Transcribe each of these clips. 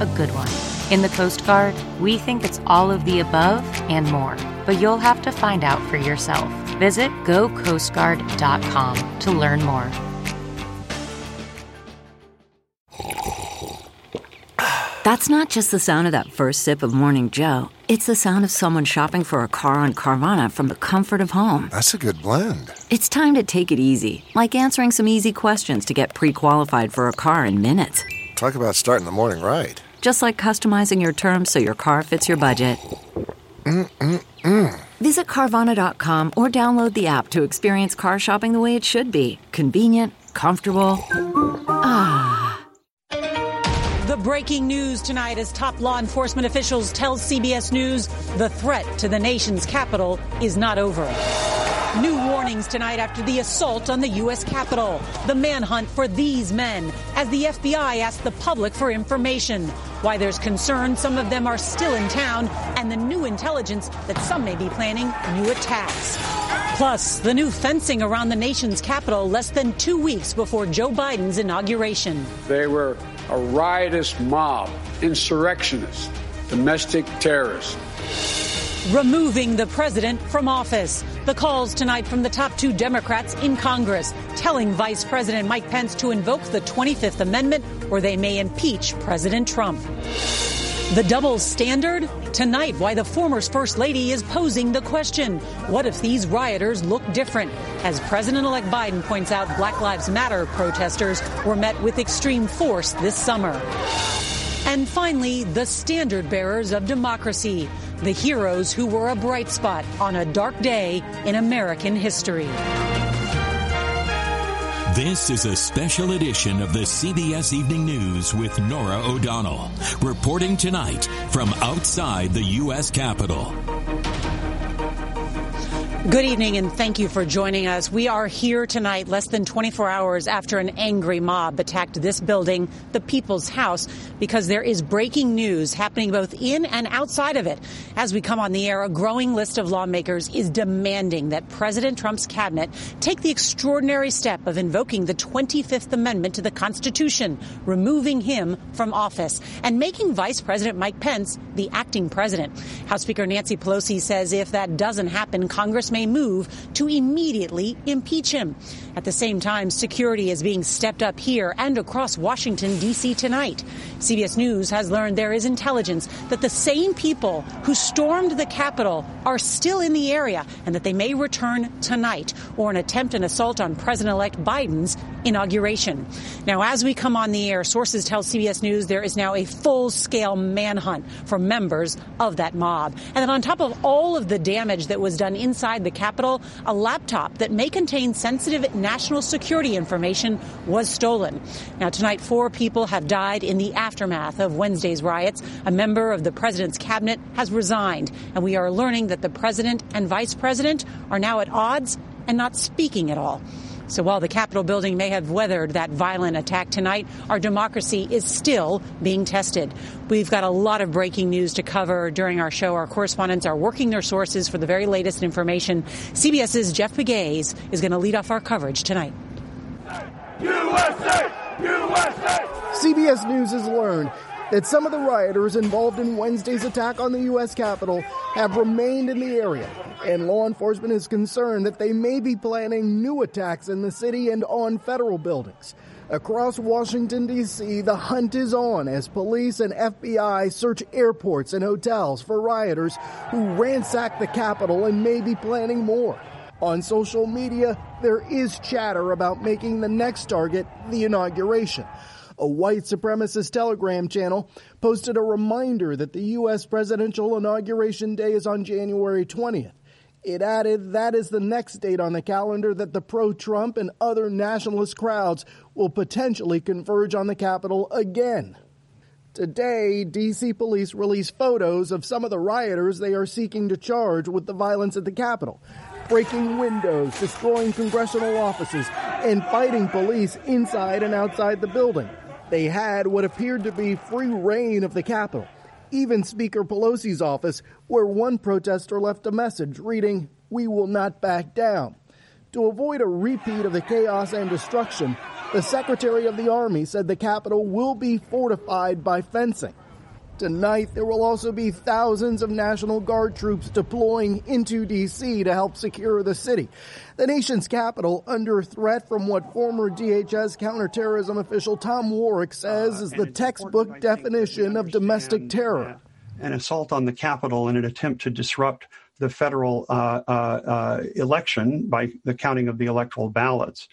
a good one? In the Coast Guard, we think it's all of the above and more, but you'll have to find out for yourself. Visit gocoastguard.com to learn more. That's not just the sound of that first sip of Morning Joe. It's the sound of someone shopping for a car on Carvana from the comfort of home. That's a good blend. It's time to take it easy, like answering some easy questions to get pre qualified for a car in minutes. Talk about starting the morning right. Just like customizing your terms so your car fits your budget. Mm-mm-mm. Visit Carvana.com or download the app to experience car shopping the way it should be convenient, comfortable. Ah. The breaking news tonight as top law enforcement officials tell CBS News the threat to the nation's capital is not over. New warnings tonight after the assault on the U.S. Capitol. The manhunt for these men as the FBI asked the public for information. Why there's concern some of them are still in town and the new intelligence that some may be planning new attacks. Plus, the new fencing around the nation's capital less than two weeks before Joe Biden's inauguration. They were a riotous mob, insurrectionists, domestic terrorists. Removing the president from office. The calls tonight from the top two Democrats in Congress telling Vice President Mike Pence to invoke the 25th Amendment or they may impeach President Trump. The double standard? Tonight, why the former First Lady is posing the question what if these rioters look different? As President elect Biden points out, Black Lives Matter protesters were met with extreme force this summer. And finally, the standard bearers of democracy, the heroes who were a bright spot on a dark day in American history. This is a special edition of the CBS Evening News with Norah O'Donnell, reporting tonight from outside the U.S. Capitol. Good evening and thank you for joining us. We are here tonight less than 24 hours after an angry mob attacked this building, the People's House, because there is breaking news happening both in and outside of it. As we come on the air, a growing list of lawmakers is demanding that President Trump's cabinet take the extraordinary step of invoking the 25th Amendment to the Constitution, removing him from office and making Vice President Mike Pence the acting president. House Speaker Nancy Pelosi says if that doesn't happen, Congress may move to immediately impeach him. At the same time, security is being stepped up here and across Washington, D.C. tonight. CBS News has learned there is intelligence that the same people who stormed the Capitol are still in the area and that they may return tonight or an attempt an assault on President elect Biden's inauguration. Now, as we come on the air, sources tell CBS News there is now a full scale manhunt for members of that mob. And then on top of all of the damage that was done inside the Capitol, a laptop that may contain sensitive national security information was stolen. Now, tonight, four people have died in the aftermath of Wednesday's riots. A member of the president's cabinet has resigned, and we are learning that the president and vice president are now at odds and not speaking at all. So while the Capitol building may have weathered that violent attack tonight, our democracy is still being tested. We've got a lot of breaking news to cover during our show. Our correspondents are working their sources for the very latest information. CBS's Jeff Pegues is going to lead off our coverage tonight. USA! USA! CBS News has learned that some of the rioters involved in Wednesday's attack on the U.S. Capitol have remained in the area, and law enforcement is concerned that they may be planning new attacks in the city and on federal buildings. Across Washington, D.C., the hunt is on as police and FBI search airports and hotels for rioters who ransacked the Capitol and may be planning more. On social media, there is chatter about making the next target the inauguration. A white supremacist Telegram channel posted a reminder that the U.S. presidential inauguration day is on January 20th. It added that is the next date on the calendar that the pro Trump and other nationalist crowds will potentially converge on the Capitol again. Today, D.C. police released photos of some of the rioters they are seeking to charge with the violence at the Capitol, breaking windows, destroying congressional offices, and fighting police inside and outside the building. They had what appeared to be free reign of the Capitol even Speaker Pelosi's office, where one protester left a message reading, We will not back down. To avoid a repeat of the chaos and destruction, the Secretary of the Army said the Capitol will be fortified by fencing. Tonight, there will also be thousands of National Guard troops deploying into D.C. to help secure the city. The nation's capital under threat from what former DHS counterterrorism official Tom Warrick says is the textbook definition of domestic terror. An assault on the Capitol in an attempt to disrupt the federal uh, uh, uh, election by the counting of the electoral ballots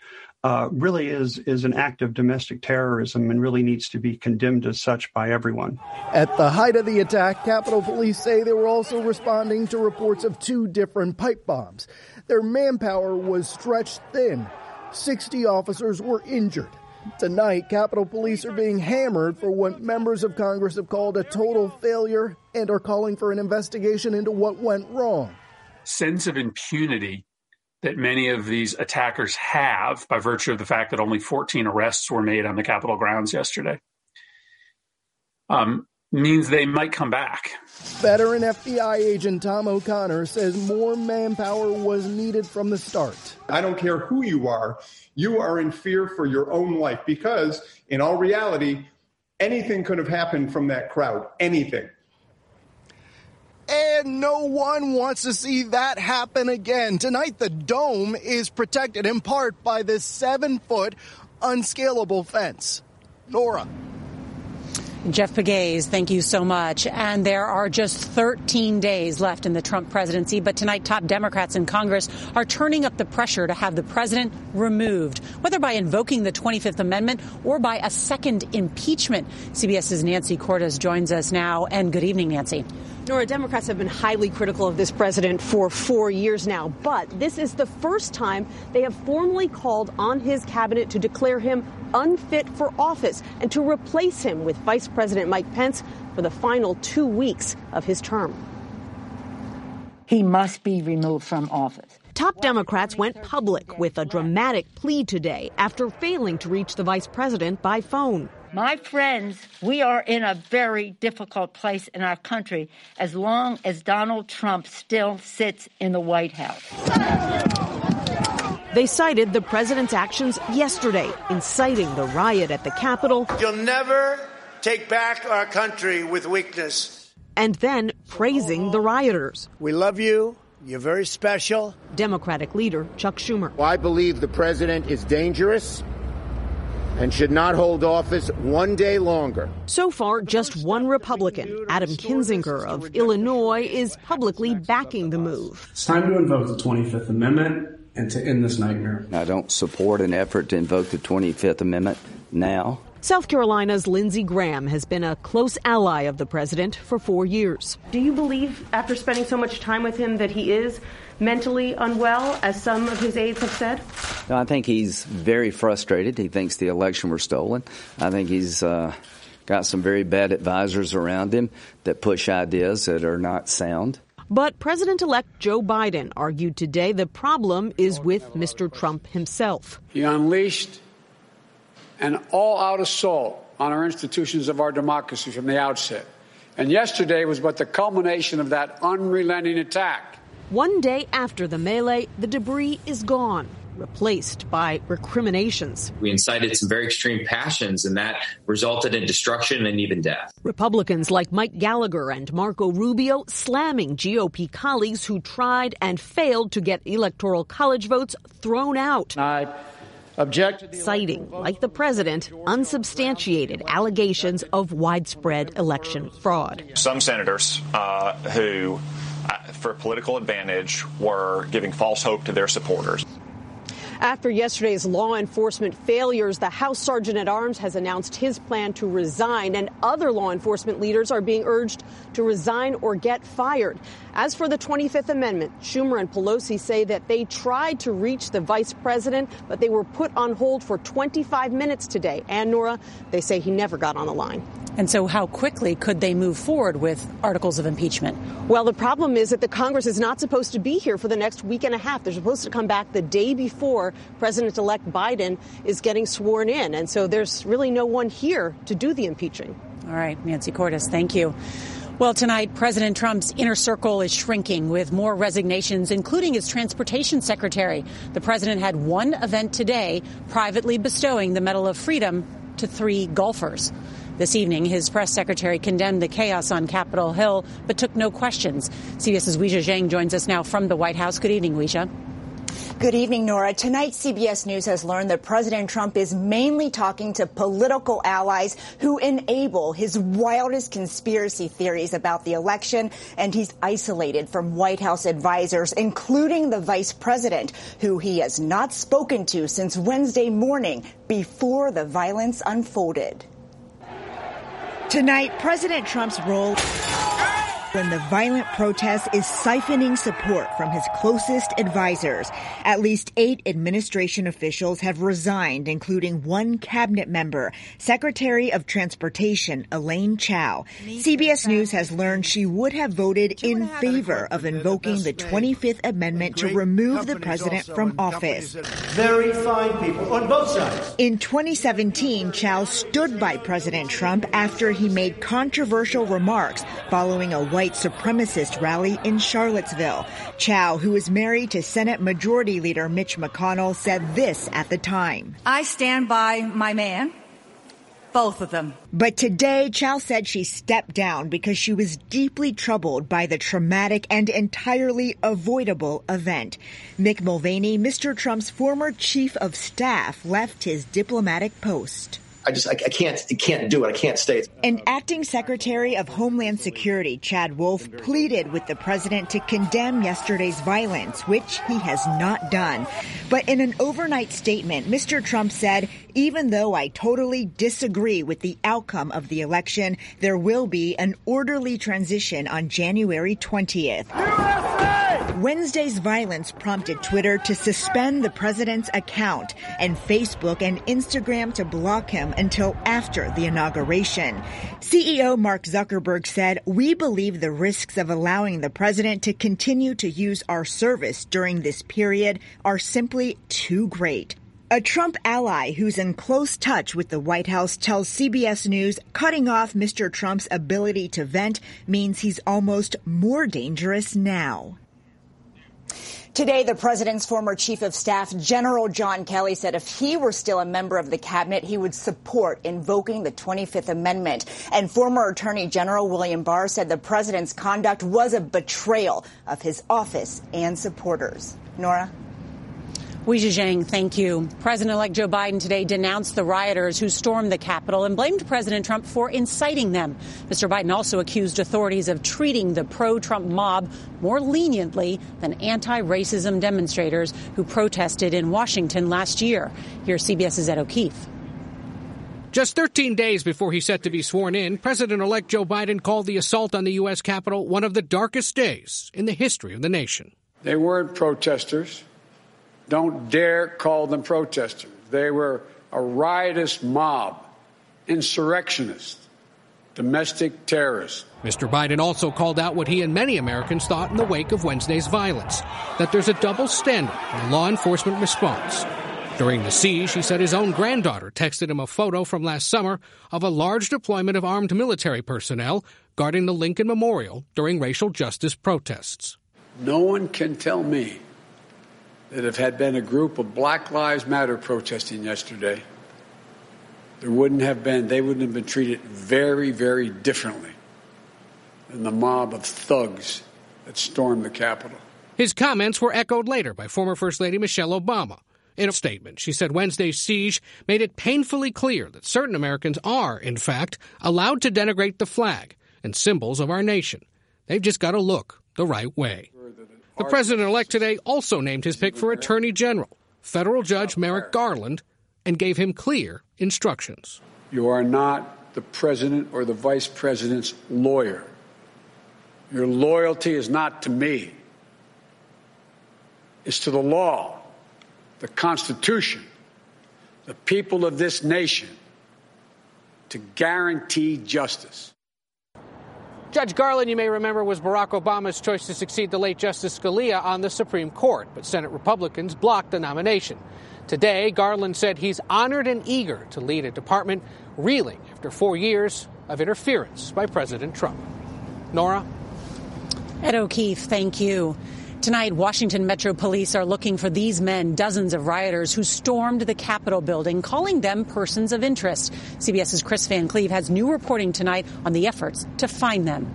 uh, really is is an act of domestic terrorism and really needs to be condemned as such by everyone. At the height of the attack, Capitol Police say they were also responding to reports of two different pipe bombs. Their manpower was stretched thin. 60 officers were injured. Tonight, Capitol Police are being hammered for what members of Congress have called a total failure and are calling for an investigation into what went wrong. Sense of impunity that many of these attackers have by virtue of the fact that only 14 arrests were made on the Capitol grounds yesterday um, means they might come back. Veteran FBI agent Tom O'Connor says more manpower was needed from the start. I don't care who you are, you are in fear for your own life because, in all reality, anything could have happened from that crowd. Anything. And no one wants to see that happen again. Tonight, the dome is protected in part by this seven foot unscalable fence. Norah. Jeff Pegues, thank you so much. And there are just 13 days left in the Trump presidency, but tonight top Democrats in Congress are turning up the pressure to have the president removed, whether by invoking the 25th Amendment or by a second impeachment. CBS's Nancy Cordes joins us now. And good evening, Nancy. Norah, Democrats have been highly critical of this president for four years now, but this is the first time they have formally called on his cabinet to declare him unfit for office and to replace him with Vice President Mike Pence for the final two weeks of his term. He must be removed from office. Top Democrats went public with a dramatic plea today after failing to reach the vice president by phone. My friends, we are in a very difficult place in our country as long as Donald Trump still sits in the White House. They cited the president's actions yesterday, inciting the riot at the Capitol. You'll never take back our country with weakness. And then praising the rioters. We love you. You're very special. Democratic leader Chuck Schumer. Well, I believe the president is dangerous and should not hold office one day longer. So far, just one Republican, Adam Kinzinger of Illinois, is publicly backing the move. It's time to invoke the 25th Amendment and to end this nightmare. I don't support an effort to invoke the 25th Amendment now. South Carolina's Lindsey Graham has been a close ally of the president for four years. Do you believe, after spending so much time with him, that he is mentally unwell, as some of his aides have said? No, I think he's very frustrated. He thinks the election was stolen. I think he's uh, got some very bad advisors around him that push ideas that are not sound. But President elect Joe Biden argued today the problem is with Mr. Trump himself. He unleashed an all out assault on our institutions of our democracy from the outset. And yesterday was but the culmination of that unrelenting attack. One day after the melee, the debris is gone. Replaced by recriminations. We incited some very extreme passions, and that resulted in destruction and even death. Republicans like Mike Gallagher and Marco Rubio slamming GOP colleagues who tried and failed to get electoral college votes thrown out. I object citing, like the president, unsubstantiated allegations of widespread election fraud. Some senators uh, who, uh, for political advantage, were giving false hope to their supporters. After yesterday's law enforcement failures, the House Sergeant at Arms has announced his plan to resign, and other law enforcement leaders are being urged to resign or get fired. As for the 25th Amendment, Schumer and Pelosi say that they tried to reach the vice president, but they were put on hold for 25 minutes today. And Norah, they say he never got on the line. And so, how quickly could they move forward with articles of impeachment? Well, the problem is that the Congress is not supposed to be here for the next week and a half. They're supposed to come back the day before President elect Biden is getting sworn in. And so, there's really no one here to do the impeaching. All right, Nancy Cordes, thank you. Well, tonight, President Trump's inner circle is shrinking with more resignations, including his transportation secretary. The president had one event today, privately bestowing the Medal of Freedom to three golfers. This evening, his press secretary condemned the chaos on Capitol Hill, but took no questions. CBS's Weijia Jiang joins us now from the White House. Good evening, Weijia. Good evening, Norah. Tonight, CBS News has learned that President Trump is mainly talking to political allies who enable his wildest conspiracy theories about the election, and he's isolated from White House advisors, including the vice president, who he has not spoken to since Wednesday morning before the violence unfolded. Tonight, President Trump's role when the violent protest is siphoning support from his closest advisors. At least eight administration officials have resigned, including one cabinet member, Secretary of Transportation Elaine Chao. CBS News has learned she would have voted in favor of invoking the 25th Amendment to remove the president from office. Very fine people on both sides. In 2017, Chao stood by President Trump after he made controversial remarks following a white supremacist rally in Charlottesville. Chao, who is married to Senate Majority Leader Mitch McConnell, said this at the time. I stand by my man. Both of them. But today, Chao said she stepped down because she was deeply troubled by the traumatic and entirely avoidable event. Mick Mulvaney, Mr. Trump's former chief of staff, left his diplomatic post. I just I, I can't I can't do it. I can't stay. An acting Secretary of Homeland Security, Chad Wolf, pleaded with the president to condemn yesterday's violence, which he has not done. But in an overnight statement, Mr. Trump said, even though I totally disagree with the outcome of the election, there will be an orderly transition on January 20th. USA! Wednesday's violence prompted Twitter to suspend the president's account and Facebook and Instagram to block him until after the inauguration. CEO Mark Zuckerberg said, We believe the risks of allowing the president to continue to use our service during this period are simply too great. A Trump ally who's in close touch with the White House tells CBS News cutting off Mr. Trump's ability to vent means he's almost more dangerous now. Today, the president's former chief of staff, General John Kelly, said if he were still a member of the cabinet, he would support invoking the 25th Amendment. And former Attorney General William Barr said the president's conduct was a betrayal of his office and supporters. Norah? Weijia Jiang, thank you. President-elect Joe Biden today denounced the rioters who stormed the Capitol and blamed President Trump for inciting them. Mr. Biden also accused authorities of treating the pro-Trump mob more leniently than anti-racism demonstrators who protested in Washington last year. Here's CBS's Ed O'Keefe. Just 13 days before he's set to be sworn in, President elect Joe Biden called the assault on the U.S. Capitol one of the darkest days in the history of the nation. They weren't protesters. Don't dare call them protesters. They were a riotous mob, insurrectionists, domestic terrorists. Mr. Biden also called out what he and many Americans thought in the wake of Wednesday's violence that there's a double standard in law enforcement response. During the siege, he said his own granddaughter texted him a photo from last summer of a large deployment of armed military personnel guarding the Lincoln Memorial during racial justice protests. No one can tell me that if had been a group of Black Lives Matter protesting yesterday, there wouldn't have been, they wouldn't have been treated very, very differently than the mob of thugs that stormed the Capitol. His comments were echoed later by former First Lady Michelle Obama. In a statement, she said Wednesday's siege made it painfully clear that certain Americans are, in fact, allowed to denigrate the flag and symbols of our nation. They've just got to look the right way. The president elect today also named his pick for Attorney General, federal Judge Merrick Garland, and gave him clear instructions. You are not the president or the vice president's lawyer. Your loyalty is not to me, it's to the law, the Constitution, the people of this nation to guarantee justice. Judge Garland, you may remember, was Barack Obama's choice to succeed the late Justice Scalia on the Supreme Court, but Senate Republicans blocked the nomination. Today, Garland said he's honored and eager to lead a department reeling after four years of interference by President Trump. Norah? Ed O'Keefe, thank you. Tonight, Washington Metro Police are looking for these men, dozens of rioters who stormed the Capitol building, calling them persons of interest. CBS's Kris Van Cleave has new reporting tonight on the efforts to find them.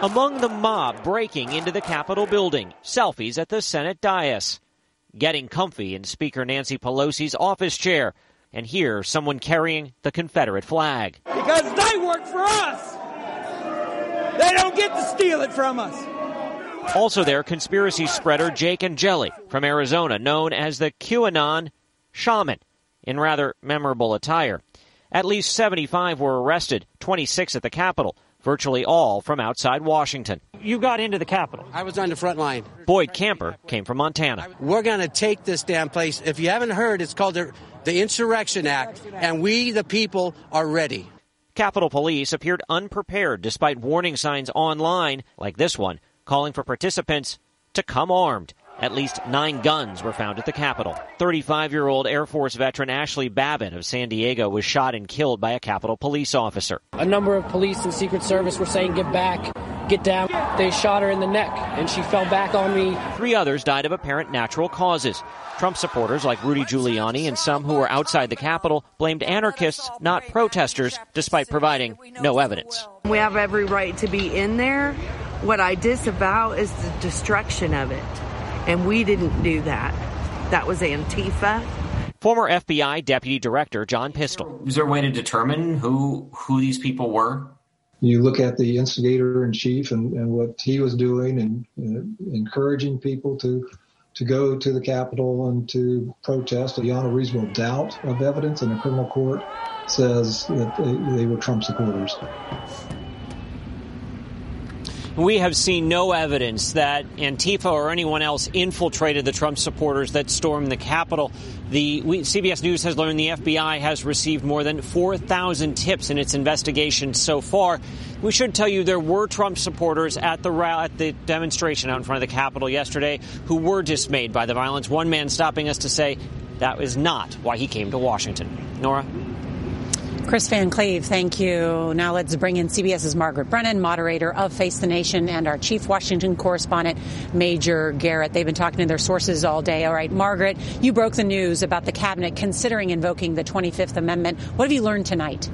Among the mob breaking into the Capitol building, selfies at the Senate dais, getting comfy in Speaker Nancy Pelosi's office chair, and here someone carrying the Confederate flag. Because they work for us! They don't get to steal it from us. Also there, conspiracy spreader Jake Angeli from Arizona, known as the QAnon shaman, in rather memorable attire. At least 75 were arrested, 26 at the Capitol, virtually all from outside Washington. You got into the Capitol. I was on the front line. Boyd Camper came from Montana. We're going to take this damn place. If you haven't heard, it's called the, the Insurrection Act, and we, the people, are ready. Capitol Police appeared unprepared despite warning signs online, like this one, calling for participants to come armed. At least nine guns were found at the Capitol. 35 year old Air Force veteran Ashli Babbitt of San Diego was shot and killed by a Capitol police officer. A number of police and Secret Service were saying, Get back, get down. They shot her in the neck, and she fell back on me. Three others died of apparent natural causes. Trump supporters like Rudy Giuliani and some who were outside the Capitol blamed anarchists, not protesters, despite providing no evidence. We have every right to be in there. What I disavow is the destruction of it. And we didn't do that. That was Antifa. Former FBI Deputy Director John Pistole. Is there a way to determine who who these people were? You look at the instigator in chief and, and what he was doing and uh, encouraging people to to go to the Capitol and to protest beyond a reasonable doubt of evidence in a criminal court says that they, they were Trump supporters. We have seen no evidence that Antifa or anyone else infiltrated the Trump supporters that stormed the Capitol. The we, CBS News has learned the FBI has received more than 4,000 tips in its investigation so far. We should tell you there were Trump supporters at the at the demonstration out in front of the Capitol yesterday who were dismayed by the violence. One man stopping us to say that was not why he came to Washington. Norah. Kris Van Cleave, thank you. Now let's bring in CBS's Margaret Brennan, moderator of Face the Nation, and our chief Washington correspondent, Major Garrett. They've been talking to their sources all day. All right, Margaret, you broke the news about the cabinet considering invoking the 25th Amendment. What have you learned tonight?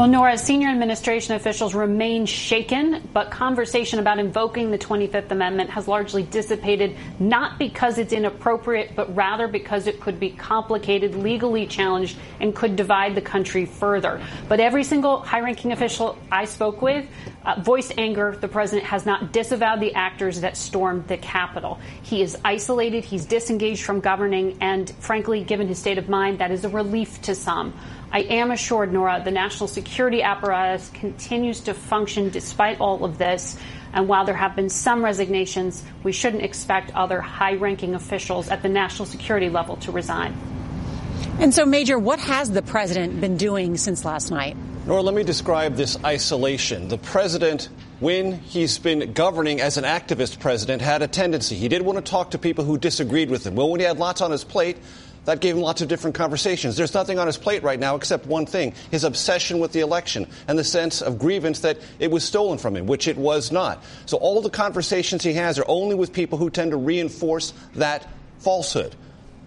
Well, Norah, senior administration officials remain shaken, but conversation about invoking the 25th Amendment has largely dissipated, not because it's inappropriate, but rather because it could be complicated, legally challenged, and could divide the country further. But every single high ranking official I spoke with uh, voiced anger. The president has not disavowed the actors that stormed the Capitol. He is isolated, he's disengaged from governing, and frankly, given his state of mind, that is a relief to some. I am assured, Norah, the national security apparatus continues to function despite all of this. And while there have been some resignations, we shouldn't expect other high ranking officials at the national security level to resign. And so, Major, what has the president been doing since last night? Norah, let me describe this isolation. The president, when he's been governing as an activist president, had a tendency. He did want to talk to people who disagreed with him. Well, when he had lots on his plate, That gave him lots of different conversations. There's nothing on his plate right now except one thing his obsession with the election and the sense of grievance that it was stolen from him, which it was not. So all the conversations he has are only with people who tend to reinforce that falsehood.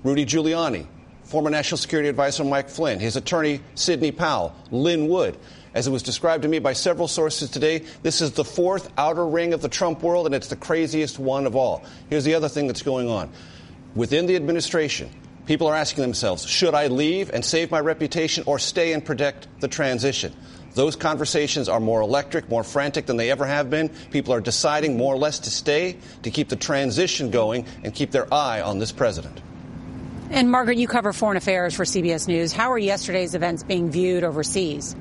Rudy Giuliani, former National Security Advisor Mike Flynn, his attorney Sidney Powell, Lin Wood. As it was described to me by several sources today, this is the fourth outer ring of the Trump world, and it's the craziest one of all. Here's the other thing that's going on. Within the administration, people are asking themselves, should I leave and save my reputation or stay and protect the transition? Those conversations are more electric, more frantic than they ever have been. People are deciding more or less to stay, to keep the transition going, and keep their eye on this president. And Margaret, you cover foreign affairs for CBS News. How are yesterday's events being viewed overseas?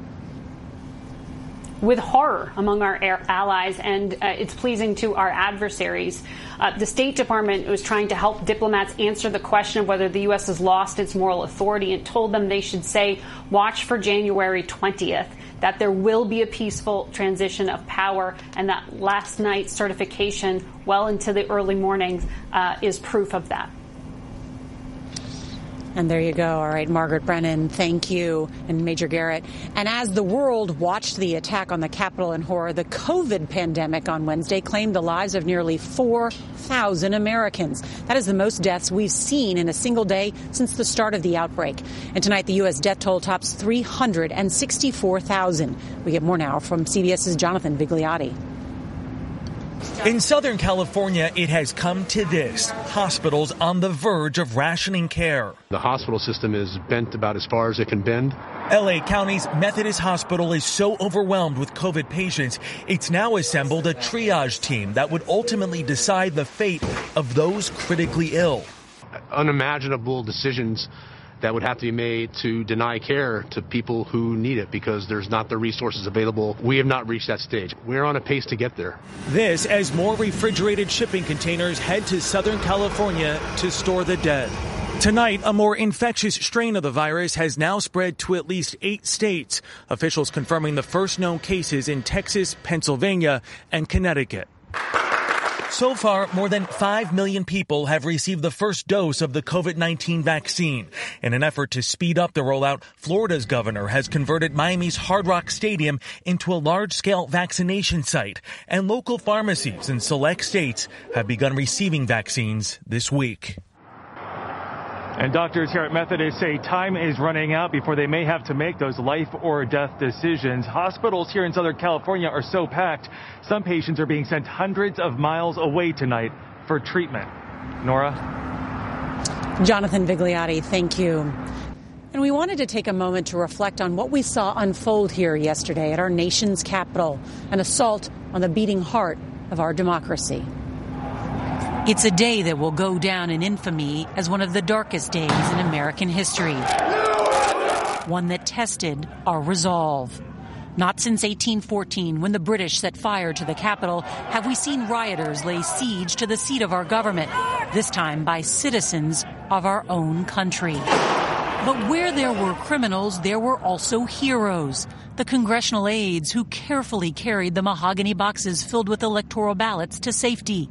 With horror among our allies, and uh, it's pleasing to our adversaries. Uh, the State Department was trying to help diplomats answer the question of whether the U.S. has lost its moral authority and told them they should say, watch for January 20th, that there will be a peaceful transition of power, and that last night's certification, well into the early mornings, uh, is proof of that. And there you go. All right, Margaret Brennan, thank you, and Major Garrett. And as the world watched the attack on the Capitol in horror, the COVID pandemic on Wednesday claimed the lives of nearly 4,000 Americans. That is the most deaths we've seen in a single day since the start of the outbreak. And tonight, the U.S. death toll tops 364,000. We get more now from CBS's Jonathan Vigliotti. In Southern California, it has come to this hospitals on the verge of rationing care. The hospital system is bent about as far as it can bend. LA County's Methodist Hospital is so overwhelmed with COVID patients, it's now assembled a triage team that would ultimately decide the fate of those critically ill. Unimaginable decisions that would have to be made to deny care to people who need it because there's not the resources available. We have not reached that stage. We're on a pace to get there. This as more refrigerated shipping containers head to Southern California to store the dead. Tonight, a more infectious strain of the virus has now spread to at least eight states. Officials confirming the first known cases in Texas, Pennsylvania, and Connecticut. So far, more than 5 million people have received the first dose of the COVID-19 vaccine. In an effort to speed up the rollout, Florida's governor has converted Miami's Hard Rock Stadium into a large-scale vaccination site, and local pharmacies in select states have begun receiving vaccines this week. And doctors here at Methodist say time is running out before they may have to make those life or death decisions. Hospitals here in Southern California are so packed, some patients are being sent hundreds of miles away tonight for treatment. Norah? Jonathan Vigliotti, thank you. And we wanted to take a moment to reflect on what we saw unfold here yesterday at our nation's capital an assault on the beating heart of our democracy. It's a day that will go down in infamy as one of the darkest days in American history. One that tested our resolve. Not since 1814, when the British set fire to the Capitol, have we seen rioters lay siege to the seat of our government, this time by citizens of our own country. But where there were criminals, there were also heroes. The congressional aides who carefully carried the mahogany boxes filled with electoral ballots to safety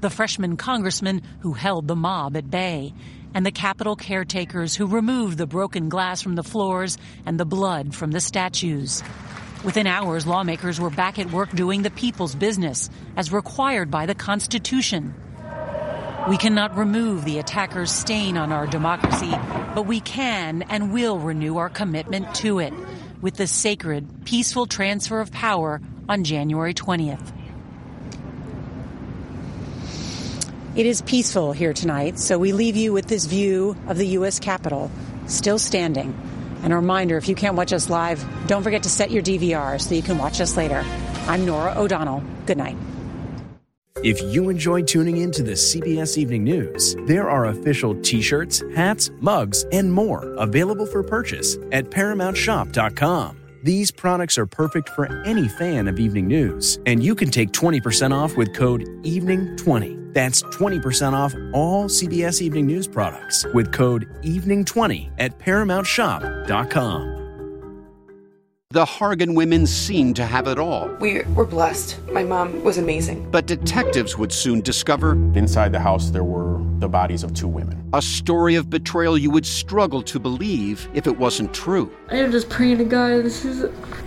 the freshman congressman who held the mob at bay, and the Capitol caretakers who removed the broken glass from the floors and the blood from the statues. Within hours, lawmakers were back at work doing the people's business, as required by the Constitution. We cannot remove the attacker's stain on our democracy, but we can and will renew our commitment to it with the sacred, peaceful transfer of power on January 20th. It is peaceful here tonight, so we leave you with this view of the U.S. Capitol, still standing. And a reminder if you can't watch us live, don't forget to set your DVR so you can watch us later. I'm Norah O'Donnell. Good night. If you enjoy tuning in to the CBS Evening News, there are official t shirts, hats, mugs, and more available for purchase at ParamountShop.com. These products are perfect for any fan of evening news, and you can take 20% off with code EVENING20. That's 20% off all CBS Evening News products with code EVENING20 at ParamountShop.com. The Hargan women seemed to have it all. We were blessed. My mom was amazing. But detectives would soon discover inside the house there were the bodies of two women. A story of betrayal you would struggle to believe if it wasn't true. I am just praying to God, this is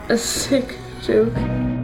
a sick joke.